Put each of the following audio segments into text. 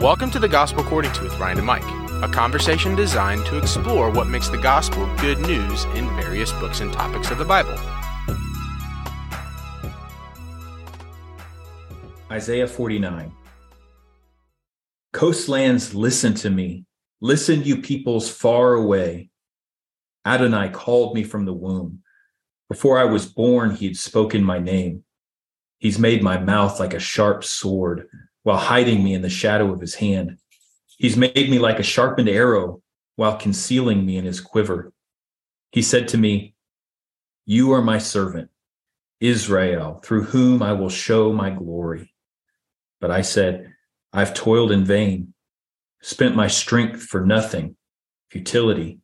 Welcome to the Gospel According to with Ryan and Mike, a conversation designed to explore what makes the gospel good news in various books and topics of the Bible. Isaiah 49. Coastlands, listen to me. Listen, you peoples far away. Adonai called me from the womb. Before I was born, he had spoken my name. He's made my mouth like a sharp sword while hiding me in the shadow of his hand. He's made me like a sharpened arrow while concealing me in his quiver. He said to me, You are my servant, Israel, through whom I will show my glory. But I said, I've toiled in vain, spent my strength for nothing, futility.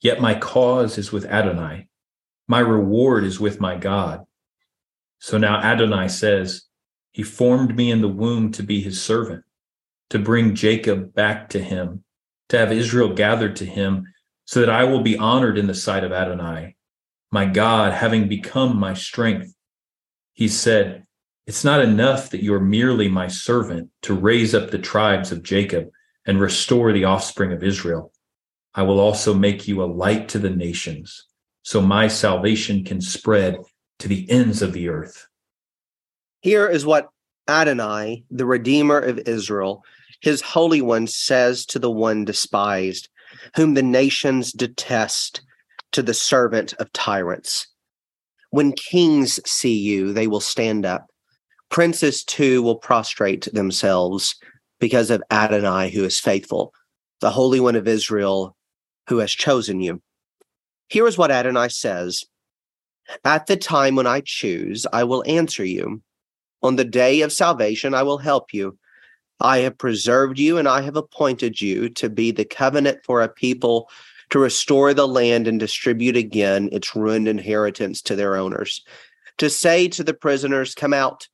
Yet my cause is with Adonai, my reward is with my God. So now Adonai says, he formed me in the womb to be his servant, to bring Jacob back to him, to have Israel gathered to him, so that I will be honored in the sight of Adonai, my God, having become my strength. He said, It's not enough that you are merely my servant to raise up the tribes of Jacob and restore the offspring of Israel. I will also make you a light to the nations, so my salvation can spread to the ends of the earth. Here is what Adonai, the Redeemer of Israel, his Holy One, says to the one despised, whom the nations detest, to the servant of tyrants. When kings see you, they will stand up. Princes too will prostrate themselves because of Adonai, who is faithful, the Holy One of Israel, who has chosen you. Here is what Adonai says At the time when I choose, I will answer you on the day of salvation, I will help you. I have preserved you and I have appointed you to be the covenant for a people to restore the land and distribute again its ruined inheritance to their owners. To say to the prisoners, Come out.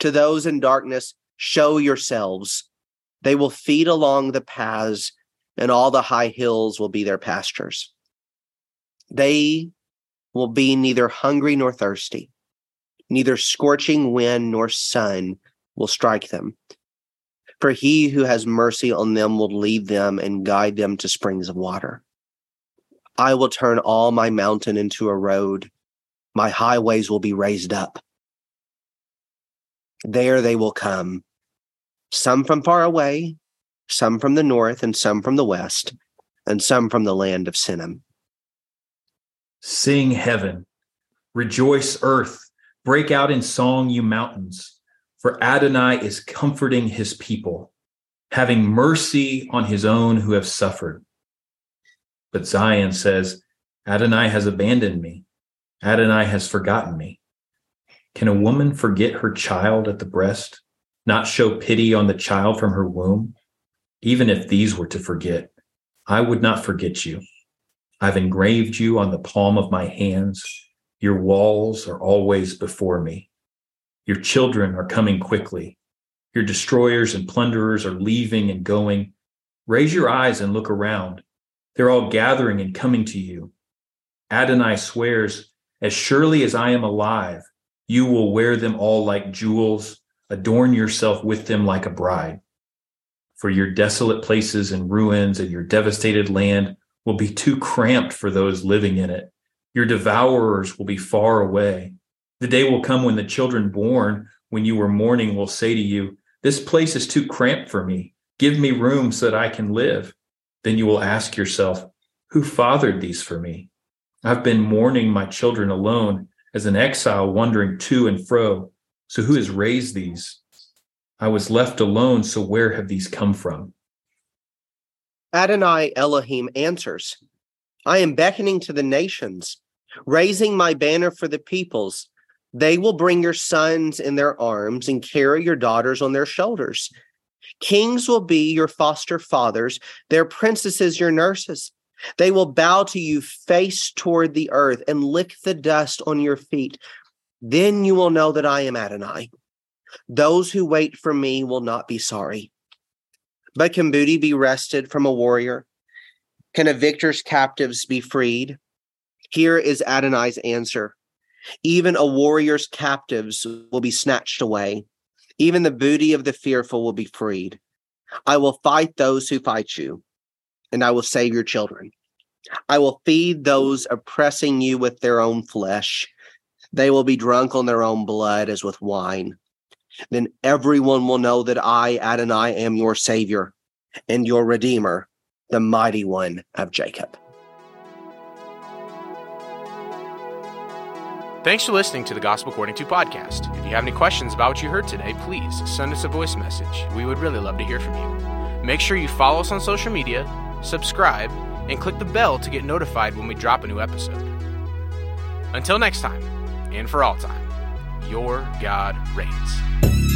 To those in darkness, show yourselves. They will feed along the paths, and all the high hills will be their pastures. They will be neither hungry nor thirsty neither scorching wind nor sun will strike them. For he who has mercy on them will lead them and guide them to springs of water. I will turn all my mountain into a road. My highways will be raised up. There they will come, some from far away, some from the north, and some from the west, and some from the land of Sinim. Sing heaven, rejoice earth Break out in song, you mountains, for Adonai is comforting his people, having mercy on his own who have suffered. But Zion says, Adonai has abandoned me. Adonai has forgotten me. Can a woman forget her child at the breast, not show pity on the child from her womb? Even if these were to forget, I would not forget you. I've engraved you on the palm of my hands. Your walls are always before me. Your children are coming quickly. Your destroyers and plunderers are leaving and going. Raise your eyes and look around. They're all gathering and coming to you. Adonai swears, As surely as I am alive, you will wear them all like jewels, adorn yourself with them like a bride. For your desolate places and ruins and your devastated land will be too cramped for those living in it. Your devourers will be far away. The day will come when the children born when you were mourning will say to you, This place is too cramped for me. Give me room so that I can live. Then you will ask yourself, Who fathered these for me? I've been mourning my children alone as an exile wandering to and fro. So who has raised these? I was left alone, so where have these come from? Adonai Elohim answers, I am beckoning to the nations, raising my banner for the peoples. They will bring your sons in their arms and carry your daughters on their shoulders. Kings will be your foster fathers, their princesses your nurses. They will bow to you face toward the earth and lick the dust on your feet. Then you will know that I am Adonai. Those who wait for me will not be sorry. But can booty be wrested from a warrior? Can a victor's captives be freed? Here is Adonai's answer. Even a warrior's captives will be snatched away. Even the booty of the fearful will be freed. I will fight those who fight you, and I will save your children. I will feed those oppressing you with their own flesh. They will be drunk on their own blood as with wine. Then everyone will know that I, Adonai, am your Savior and your Redeemer, the mighty one of Jacob. Thanks for listening to the Gospel According to podcast. If you have any questions about what you heard today, please send us a voice message. We would really love to hear from you. Make sure you follow us on social media, subscribe, and click the bell to get notified when we drop a new episode. Until next time, and for all time, your God reigns.